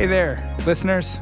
Hey there, listeners.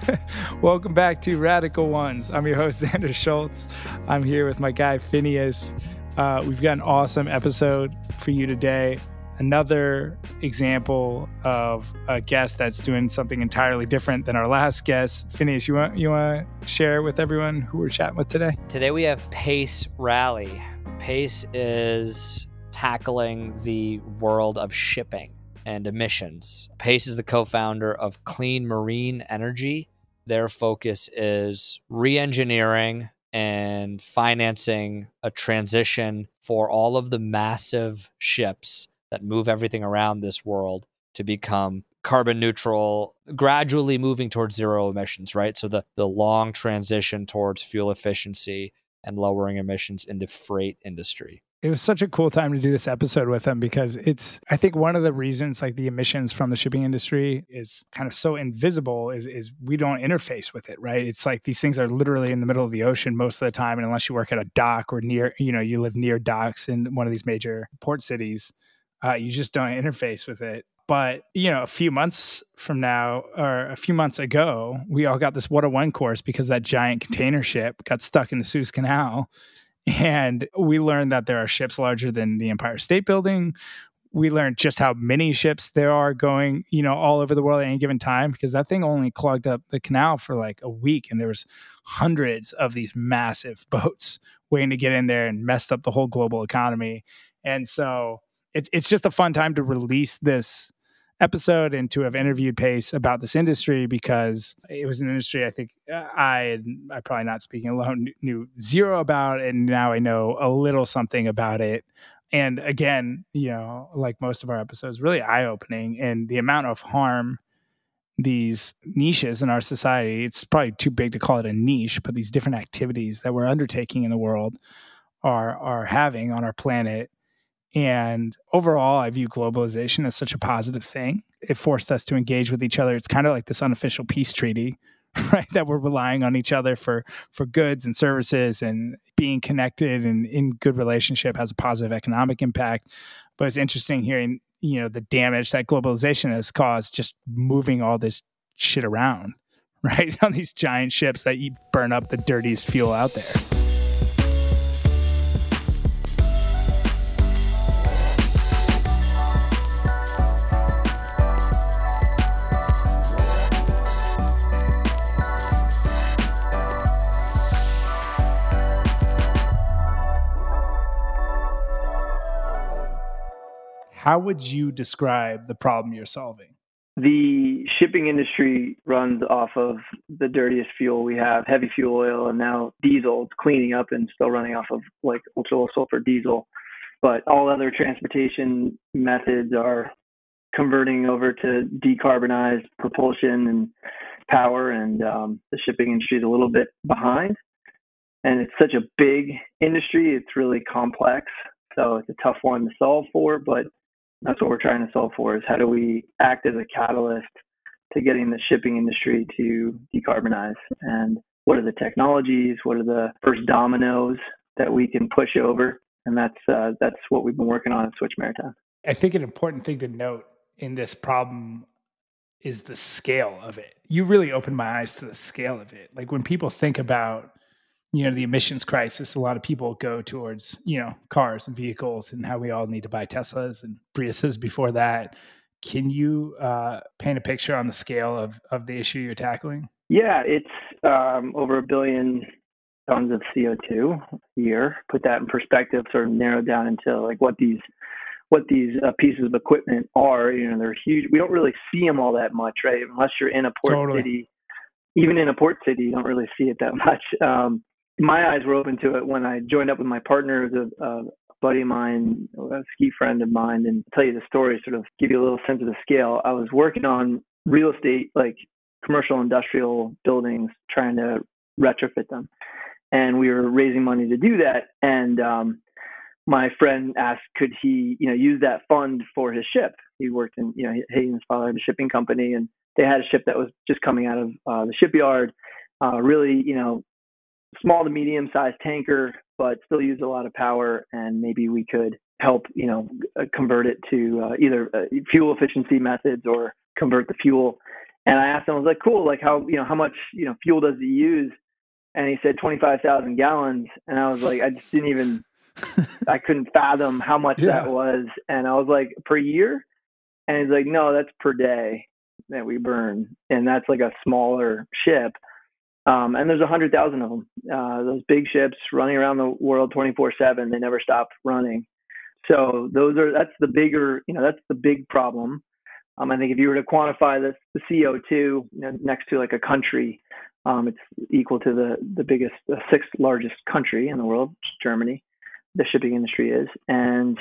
Welcome back to Radical Ones. I'm your host, Xander Schultz. I'm here with my guy, Phineas. Uh, we've got an awesome episode for you today. Another example of a guest that's doing something entirely different than our last guest. Phineas, you want you want to share with everyone who we're chatting with today? Today we have Pace Ralli. Pace is tackling the world of shipping and emissions. Pace is the co founder of Clean Marine Energy. Their focus is re engineering and financing a transition for all of the massive ships that move everything around this world to become carbon neutral, gradually moving towards zero emissions, right? So the, the long transition towards fuel efficiency and lowering emissions in the freight industry it was such a cool time to do this episode with him because it's i think one of the reasons like the emissions from the shipping industry is kind of so invisible is, is we don't interface with it right? It's like these things are literally in the middle of the ocean most of the time and unless you work at a dock or near you know you live near docks in one of these major port cities uh, you just don't interface with it. But you know a few months from now or a few months ago we all got this 101 course because that giant container ship got stuck in the suez canal and we learned that there are ships larger than the Empire State Building. We learned just how many ships there are going, you know, all over the world at any given time because that thing only clogged up the canal for like a week and there was hundreds of these massive boats waiting to get in there and messed up the whole global economy. And so it, it's just a fun time to release this episode and to have interviewed Pace about this industry because it was an industry I think uh, I I probably not speaking alone knew zero about and now I know a little something about it. And again, you know, like most of our episodes, really eye opening and the amount of harm these niches in our society, it's probably too big to call it a niche, but these different activities that we're undertaking in the world are are having on our planet and overall, I view globalization as such a positive thing. It forced us to engage with each other. It's kind of like this unofficial peace treaty, right? That we're relying on each other for for goods and services and being connected and in good relationship has a positive economic impact. But it's interesting hearing, you know, the damage that globalization has caused just moving all this shit around, right? On these giant ships that you burn up the dirtiest fuel out there. How would you describe the problem you're solving? The shipping industry runs off of the dirtiest fuel we have, heavy fuel oil, and now diesel. It's cleaning up and still running off of like ultra low sulfur diesel. But all other transportation methods are converting over to decarbonized propulsion and power, and um, the shipping industry is a little bit behind. And it's such a big industry; it's really complex, so it's a tough one to solve for. But that's what we're trying to solve for is how do we act as a catalyst to getting the shipping industry to decarbonize? And what are the technologies? What are the first dominoes that we can push over? And that's uh, that's what we've been working on at switch maritime. I think an important thing to note in this problem is the scale of it. You really opened my eyes to the scale of it. Like when people think about you know the emissions crisis a lot of people go towards you know cars and vehicles and how we all need to buy teslas and priuses before that. Can you uh, paint a picture on the scale of, of the issue you're tackling? Yeah it's um, over a billion tons of co2 a year. Put that in perspective sort of narrow down into like what these what these uh, pieces of equipment are you know they're huge. We don't really see them all that much right? Unless you're in a port totally. city even in a port city you don't really see it that much. Um, my eyes were open to it when I joined up with my partner, a, a buddy of mine, a ski friend of mine, and tell you the story, sort of give you a little sense of the scale. I was working on real estate, like commercial industrial buildings, trying to retrofit them, and we were raising money to do that. And um, my friend asked, could he, you know, use that fund for his ship? He worked in, you know, he and his father had a shipping company, and they had a ship that was just coming out of uh, the shipyard. Uh, really, you know, small to medium sized tanker, but still use a lot of power. And maybe we could help, you know, uh, convert it to uh, either uh, fuel efficiency methods or convert the fuel. And I asked him, I was like, cool, like how you know how much you know fuel does he use? And he said twenty five thousand gallons. And I was like, I just didn't even, I couldn't fathom how much yeah. that was. And I was like, per year? And he's like, no, that's per day that we burn, and that's like a smaller ship. Um, and there's a hundred thousand of them. Uh, those big ships running around the world 24/7. They never stop running. So those are that's the bigger, you know, that's the big problem. Um, I think if you were to quantify this, the CO2 you know, next to like a country, um, it's equal to the the biggest, the sixth largest country in the world, Germany. The shipping industry is, and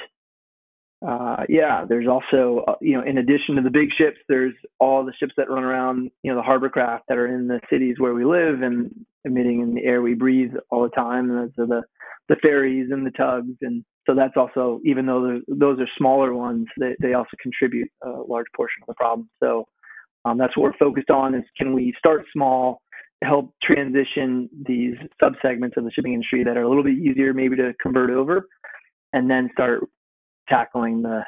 uh, yeah, there's also, uh, you know, in addition to the big ships, there's all the ships that run around, you know, the harbor craft that are in the cities where we live and emitting in the air we breathe all the time. And are the, the ferries and the tugs. And so that's also, even though those are smaller ones, they, they also contribute a large portion of the problem. So um, that's what we're focused on is can we start small, help transition these subsegments of the shipping industry that are a little bit easier maybe to convert over and then start tackling the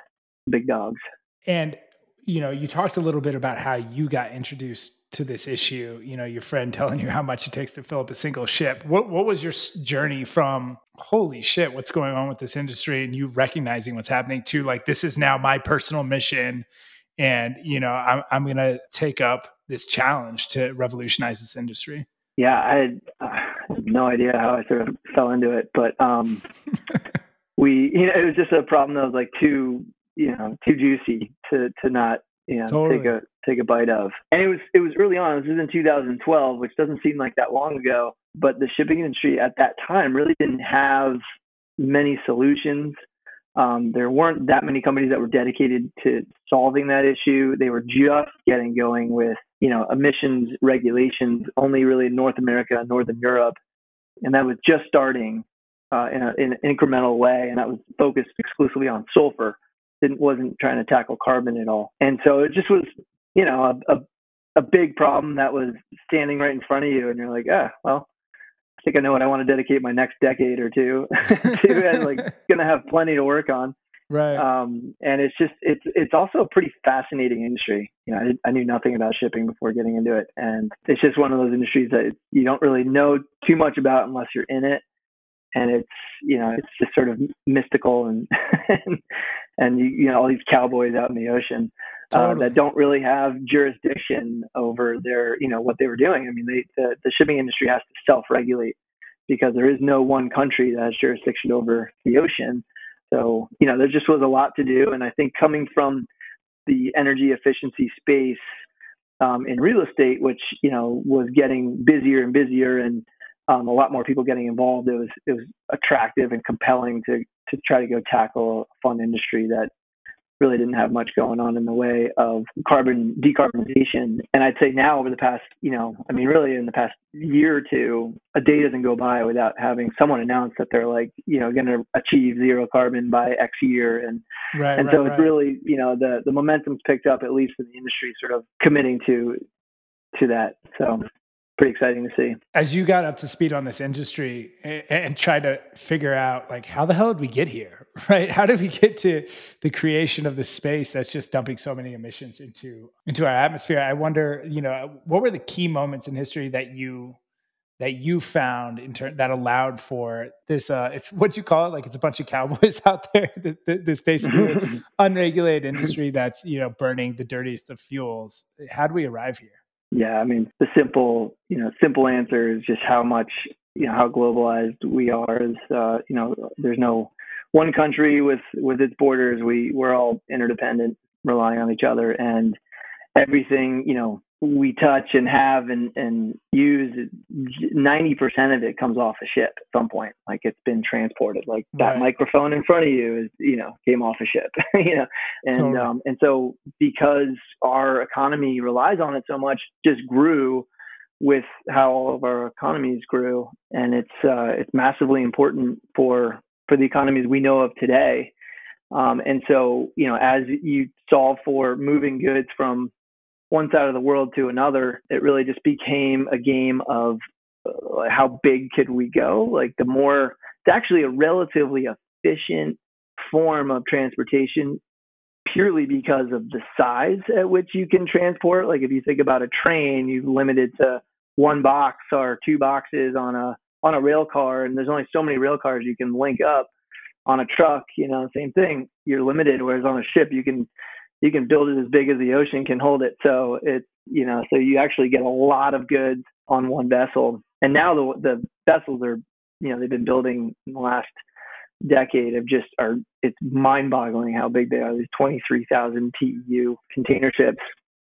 big dogs. And you know, you talked a little bit about how you got introduced to this issue. You know, your friend telling you how much it takes to fill up a single ship. What what was your journey from holy shit, what's going on with this industry, and you recognizing what's happening to like this is now my personal mission, and you know, I'm I'm gonna take up this challenge to revolutionize this industry. Yeah, I had, uh, I had no idea how I sort of fell into it, but um, we you know it was just a problem that was like too you know too juicy to to not you know totally. take a take a bite of. And it was it was early on. This was in 2012 which doesn't seem like that long ago but the shipping industry at that time really didn't have many solutions. Um, there weren't that many companies that were dedicated to solving that issue. They were just getting going with you know emissions regulations only really in north america and northern europe. And that was just starting uh, in, a, in an incremental way, and that was focused exclusively on sulfur. Didn't wasn't trying to tackle carbon at all, and so it just was, you know, a, a a big problem that was standing right in front of you, and you're like, ah, well, I think I know what I want to dedicate my next decade or two to, and like gonna have plenty to work on. Right. Um, and it's just it's it's also a pretty fascinating industry. You know, I, I knew nothing about shipping before getting into it, and it's just one of those industries that you don't really know too much about unless you're in it and it's you know it's just sort of mystical and and, you, you know all these cowboys out in the ocean uh, totally. that don't really have jurisdiction over their you know what they were doing. I mean, they, the the shipping industry has to self-regulate because there is no one country that has jurisdiction over the ocean. So you know there just was a lot to do, and I think coming from the energy efficiency space um, in real estate, which you know was getting busier and busier and um, a lot more people getting involved. It was it was attractive and compelling to to try to go tackle a fun industry that really didn't have much going on in the way of carbon decarbonization. And I'd say now over the past, you know, I mean, really in the past year or two, a day doesn't go by without having someone announce that they're like, you know, going to achieve zero carbon by X year. And, right, and right, so it's right. really, you know, the, the momentum's picked up, at least in the industry sort of committing to, to that. So pretty exciting to see. As you got up to speed on this industry and, and try to figure out like how the hell did we get here, right? How did we get to the creation of this space that's just dumping so many emissions into into our atmosphere? I wonder, you know, what were the key moments in history that you that you found in turn that allowed for this uh it's what you call it like it's a bunch of cowboys out there this basically unregulated industry that's you know burning the dirtiest of fuels how do we arrive here yeah, I mean, the simple, you know, simple answer is just how much, you know, how globalized we are. Is uh, you know, there's no one country with with its borders. We we're all interdependent, relying on each other, and everything, you know, we touch and have and, and use 90% of it comes off a ship at some point. Like it's been transported. Like that right. microphone in front of you is you know came off a ship you know. And totally. um and so because our economy relies on it so much just grew with how all of our economies grew. And it's uh it's massively important for for the economies we know of today. Um and so you know as you solve for moving goods from one side of the world to another, it really just became a game of uh, how big could we go? Like the more, it's actually a relatively efficient form of transportation purely because of the size at which you can transport. Like if you think about a train, you're limited to one box or two boxes on a on a rail car, and there's only so many rail cars you can link up. On a truck, you know, same thing. You're limited. Whereas on a ship, you can you can build it as big as the ocean can hold it. So it's you know, so you actually get a lot of goods on one vessel. And now the the vessels are you know they've been building in the last decade of just are it's mind-boggling how big they are. These 23,000 TEU container ships.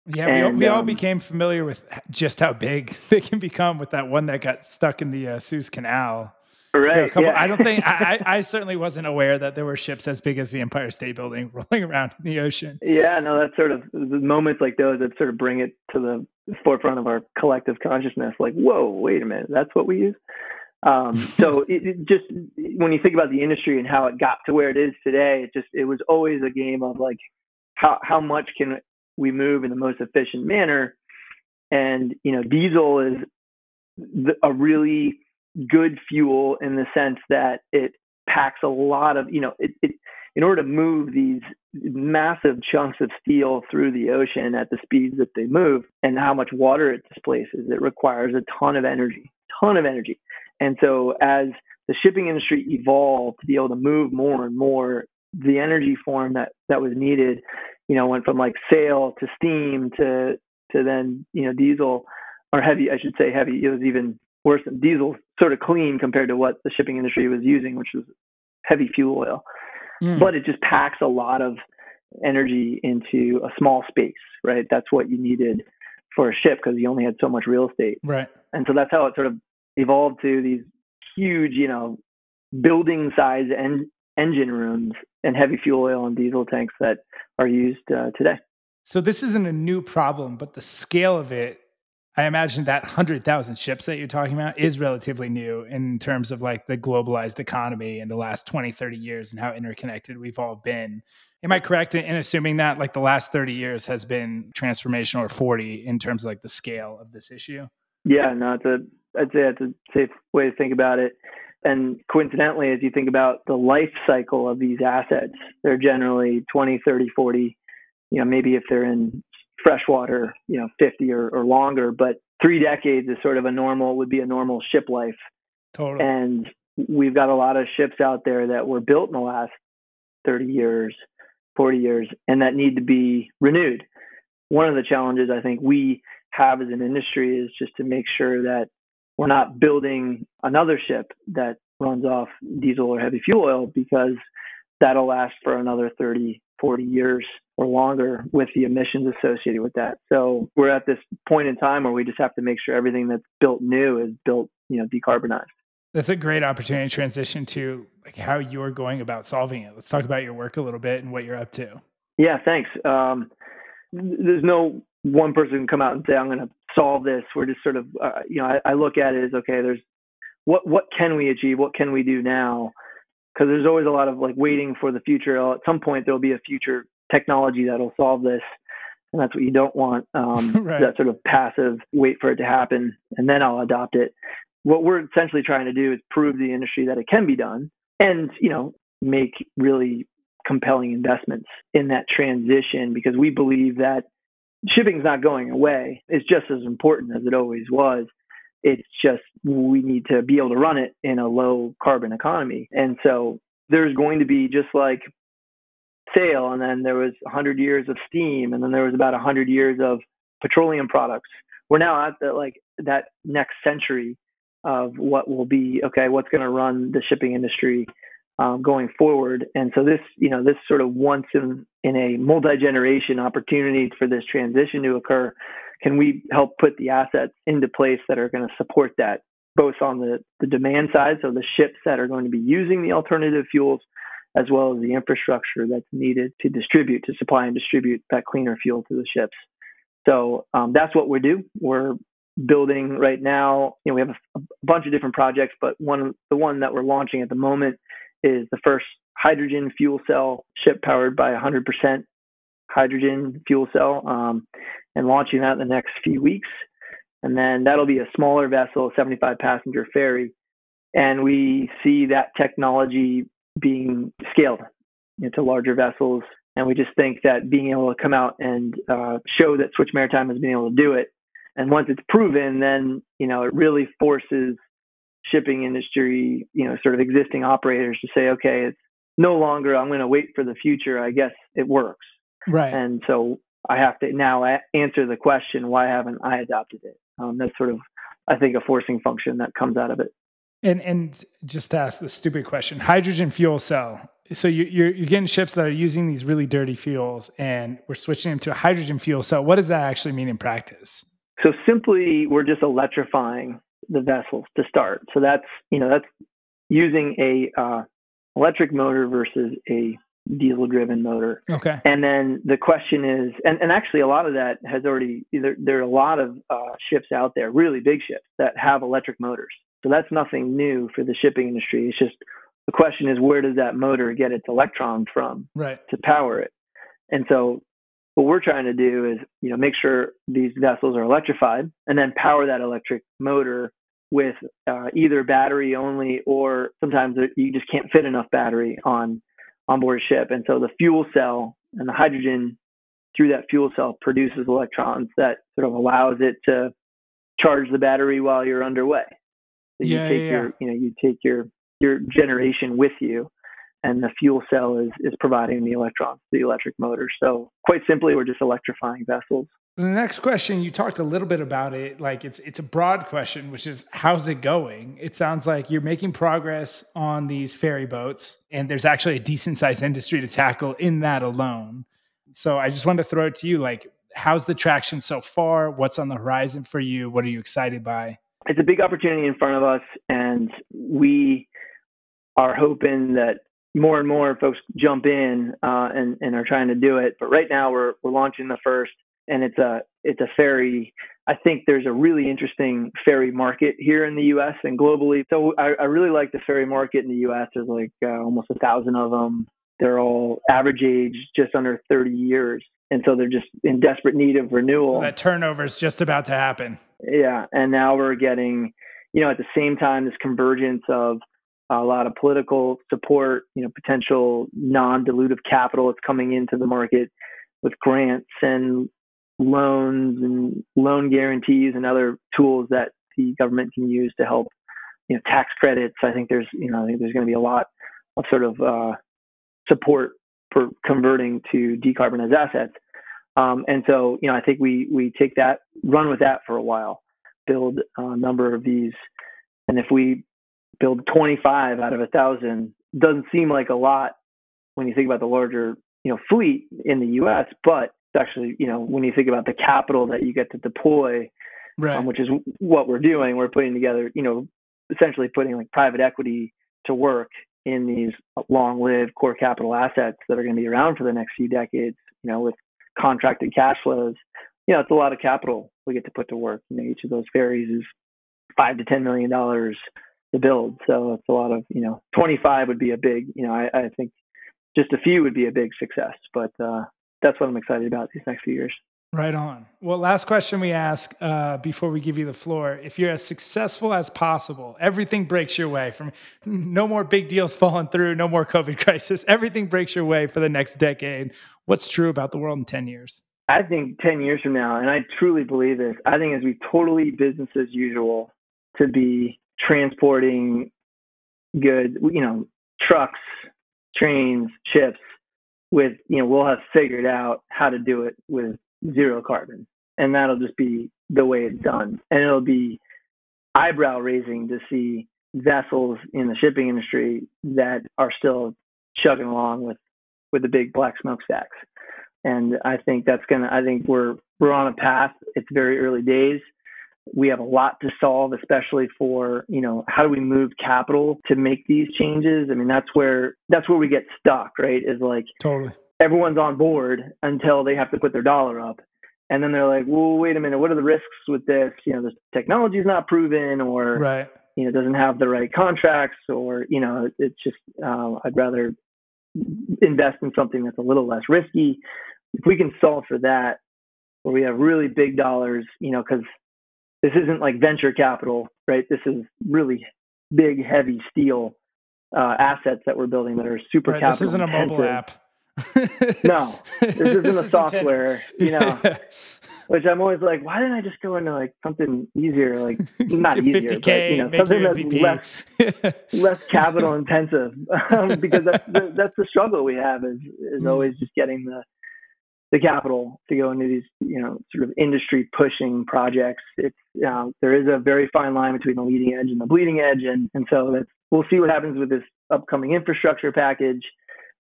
Yeah, we, and, we all um, became familiar with just how big they can become with that one that got stuck in the uh, Suez Canal. Right. You know, couple, yeah. I don't think I, I certainly wasn't aware that there were ships as big as the Empire State Building rolling around in the ocean. Yeah, no, that's sort of the moments like those that sort of bring it to the forefront of our collective consciousness. Like, whoa, wait a minute, that's what we use. Um, so it, it just when you think about the industry and how it got to where it is today, it just it was always a game of like how how much can we move in the most efficient manner, and you know diesel is the, a really good fuel in the sense that it packs a lot of you know it, it in order to move these massive chunks of steel through the ocean at the speeds that they move and how much water it displaces, it requires a ton of energy, ton of energy. And so as the shipping industry evolved to be able to move more and more, the energy form that that was needed, you know, went from like sail to steam to to then you know diesel or heavy, I should say heavy. It was even worse than diesel, sort of clean compared to what the shipping industry was using, which was heavy fuel oil. Mm. But it just packs a lot of energy into a small space, right? That's what you needed for a ship because you only had so much real estate. Right. And so that's how it sort of evolved to these huge, you know, building size en- engine rooms and heavy fuel oil and diesel tanks that are used uh, today. So this isn't a new problem, but the scale of it, I imagine that 100,000 ships that you're talking about is relatively new in terms of like the globalized economy in the last 20, 30 years and how interconnected we've all been. Am I correct in assuming that like the last 30 years has been transformational or 40 in terms of like the scale of this issue? Yeah, no, it's a I'd say that's a safe way to think about it. And coincidentally, as you think about the life cycle of these assets, they're generally 20, 30, 40, you know, maybe if they're in freshwater, you know, 50 or, or longer, but three decades is sort of a normal, would be a normal ship life. Totally. And we've got a lot of ships out there that were built in the last 30 years, 40 years, and that need to be renewed. One of the challenges I think we have as an industry is just to make sure that we're not building another ship that runs off diesel or heavy fuel oil because that'll last for another 30, 40 years or longer with the emissions associated with that. So we're at this point in time where we just have to make sure everything that's built new is built, you know, decarbonized. That's a great opportunity to transition to like how you're going about solving it. Let's talk about your work a little bit and what you're up to. Yeah, thanks. Um, there's no one person can come out and say, I'm going to solve this. We're just sort of, uh, you know, I, I, look at it as okay. There's what what can we achieve? What can we do now? Because there's always a lot of like waiting for the future. At some point, there'll be a future technology that'll solve this, and that's what you don't want. Um, right. That sort of passive wait for it to happen, and then I'll adopt it. What we're essentially trying to do is prove the industry that it can be done, and you know, make really compelling investments in that transition because we believe that shipping's not going away. It's just as important as it always was. It's just we need to be able to run it in a low carbon economy. And so there's going to be just like sail, and then there was 100 years of steam, and then there was about 100 years of petroleum products. We're now at the like that next century of what will be okay. What's going to run the shipping industry um, going forward. And so this, you know, this sort of once in in a multi generation opportunity for this transition to occur. Can we help put the assets into place that are going to support that, both on the, the demand side, so the ships that are going to be using the alternative fuels, as well as the infrastructure that's needed to distribute, to supply and distribute that cleaner fuel to the ships. So um, that's what we do. We're building right now. You know, we have a, a bunch of different projects, but one the one that we're launching at the moment is the first hydrogen fuel cell ship powered by 100% hydrogen fuel cell um, and launching that in the next few weeks. And then that'll be a smaller vessel, 75 passenger ferry. And we see that technology being scaled into larger vessels And we just think that being able to come out and uh, show that Switch Maritime has been able to do it, and once it's proven, then you know it really forces shipping industry, you know, sort of existing operators to say, okay, it's no longer I'm going to wait for the future. I guess it works. Right. And so I have to now answer the question, why haven't I adopted it? Um, that's sort of, I think, a forcing function that comes out of it. And and just to ask the stupid question, hydrogen fuel cell. So you, you're you're getting ships that are using these really dirty fuels, and we're switching them to a hydrogen fuel cell. What does that actually mean in practice? So simply, we're just electrifying the vessels to start. So that's you know that's using a uh, electric motor versus a diesel driven motor. Okay. And then the question is, and, and actually a lot of that has already, there, there are a lot of uh, ships out there, really big ships that have electric motors. So that's nothing new for the shipping industry. It's just the question is where does that motor get its electrons from right. to power it? And so what we're trying to do is, you know, make sure these vessels are electrified and then power that electric motor with uh, either battery only or sometimes you just can't fit enough battery on on board a ship. And so the fuel cell and the hydrogen through that fuel cell produces electrons that sort of allows it to charge the battery while you're underway. So you yeah, take yeah. your you know you take your your generation with you and the fuel cell is is providing the electrons, the electric motor. So quite simply we're just electrifying vessels. The next question, you talked a little bit about it. Like it's it's a broad question, which is how's it going? It sounds like you're making progress on these ferry boats, and there's actually a decent sized industry to tackle in that alone. So I just wanted to throw it to you, like how's the traction so far? What's on the horizon for you? What are you excited by? It's a big opportunity in front of us, and we are hoping that more and more folks jump in uh, and, and are trying to do it. But right now, we're we're launching the first and it's a it's a ferry. I think there's a really interesting ferry market here in the U.S. and globally. So I, I really like the ferry market in the U.S. There's like uh, almost a thousand of them. They're all average age just under 30 years, and so they're just in desperate need of renewal. So that turnover is just about to happen. Yeah, and now we're getting, you know, at the same time this convergence of a lot of political support, you know, potential non-dilutive capital that's coming into the market with grants and loans and loan guarantees and other tools that the government can use to help you know tax credits i think there's you know i think there's going to be a lot of sort of uh, support for converting to decarbonized assets um, and so you know i think we we take that run with that for a while build a number of these and if we build 25 out of a thousand doesn't seem like a lot when you think about the larger you know fleet in the us but actually, you know, when you think about the capital that you get to deploy, right. um, which is what we're doing, we're putting together, you know, essentially putting like private equity to work in these long-lived core capital assets that are going to be around for the next few decades. You know, with contracted cash flows, you know, it's a lot of capital we get to put to work. You know, each of those ferries is five to ten million dollars to build, so it's a lot of, you know, 25 would be a big, you know, I, I think just a few would be a big success, but uh, that's what I'm excited about these next few years. Right on. Well, last question we ask uh, before we give you the floor. If you're as successful as possible, everything breaks your way from no more big deals falling through, no more COVID crisis, everything breaks your way for the next decade. What's true about the world in 10 years? I think 10 years from now, and I truly believe this, I think it's be totally business as usual to be transporting goods, you know, trucks, trains, ships with you know we'll have figured out how to do it with zero carbon. And that'll just be the way it's done. And it'll be eyebrow raising to see vessels in the shipping industry that are still chugging along with with the big black smokestacks. And i think that's gonna i think we're we're on a path. It's very early days. We have a lot to solve, especially for, you know, how do we move capital to make these changes? I mean, that's where that's where we get stuck, right? Is like totally everyone's on board until they have to put their dollar up. And then they're like, well, wait a minute, what are the risks with this? You know, the technology is not proven or right. you know, doesn't have the right contracts or, you know, it's just uh, I'd rather invest in something that's a little less risky. If we can solve for that, where we have really big dollars, you know, because this isn't like venture capital, right? This is really big, heavy steel uh, assets that we're building that are super right, capital. This isn't a mobile app. No, this isn't this a software. You know, which I'm always like, why didn't I just go into like something easier, like not easier, but you know, something that's less less capital intensive, um, because that's the, that's the struggle we have is is mm. always just getting the the capital to go into these, you know, sort of industry pushing projects. It's uh, there is a very fine line between the leading edge and the bleeding edge, and and so that's, we'll see what happens with this upcoming infrastructure package.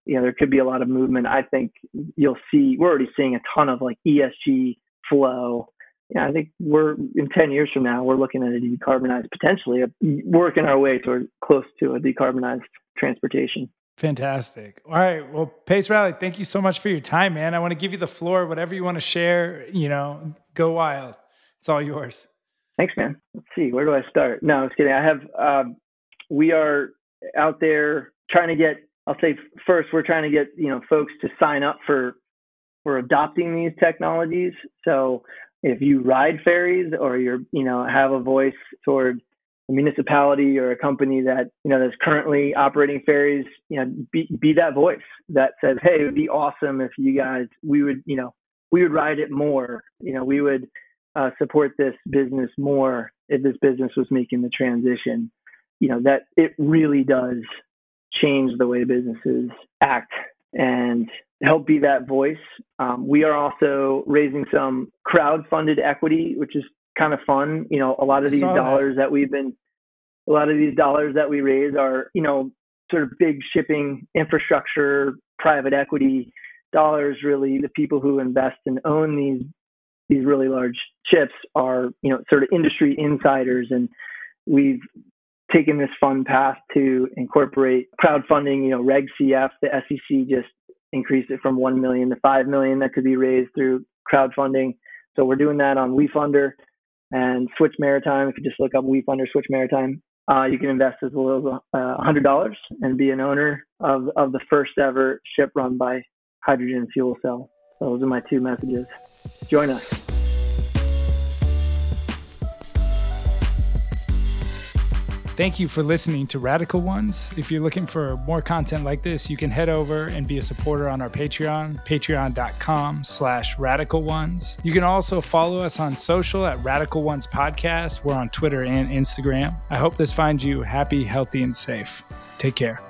You know, there could be a lot of movement. I think you'll see. We're already seeing a ton of like ESG flow. Yeah, I think we're in 10 years from now, we're looking at a decarbonized, potentially working our way toward close to a decarbonized transportation. Fantastic. All right. Well, Pace Ralli, thank you so much for your time, man. I want to give you the floor. Whatever you want to share, you know, go wild. It's all yours. Thanks, man. Let's see. Where do I start? No, I was kidding. I have, um, we are out there trying to get, I'll say first, we're trying to get, you know, folks to sign up for for adopting these technologies. So if you ride ferries or you're, you know, have a voice toward a municipality or a company that, you know, that's currently operating ferries, you know, be, be that voice that says, hey, it would be awesome if you guys, we would, you know, we would ride it more. You know, we would uh, support this business more if this business was making the transition. You know, that it really does change the way businesses act and help be that voice. Um, we are also raising some crowd-funded equity, which is kind of fun. You know, a lot of these dollars that. that we've been, a lot of these dollars that we raise are, you know, sort of big shipping infrastructure, private equity dollars. Really, the people who invest and own these these really large ships are, you know, sort of industry insiders, and we've taken this fun path to incorporate crowdfunding. You know, Reg CF, the SEC just increased it from 1 million to 5 million that could be raised through crowdfunding. So we're doing that on WeFunder and Switch Maritime. If you just look up WeFunder Switch Maritime, uh, you can invest as little as uh, $100 and be an owner of, of the first ever ship run by hydrogen fuel cell. So those are my two messages. Join us. Thank you for listening to Radical Ones. If you're looking for more content like this, you can head over and be a supporter on our Patreon, patreon.com slash radical ones. You can also follow us on social at Radical Ones Podcast. We're on Twitter and Instagram. I hope this finds you happy, healthy, and safe. Take care.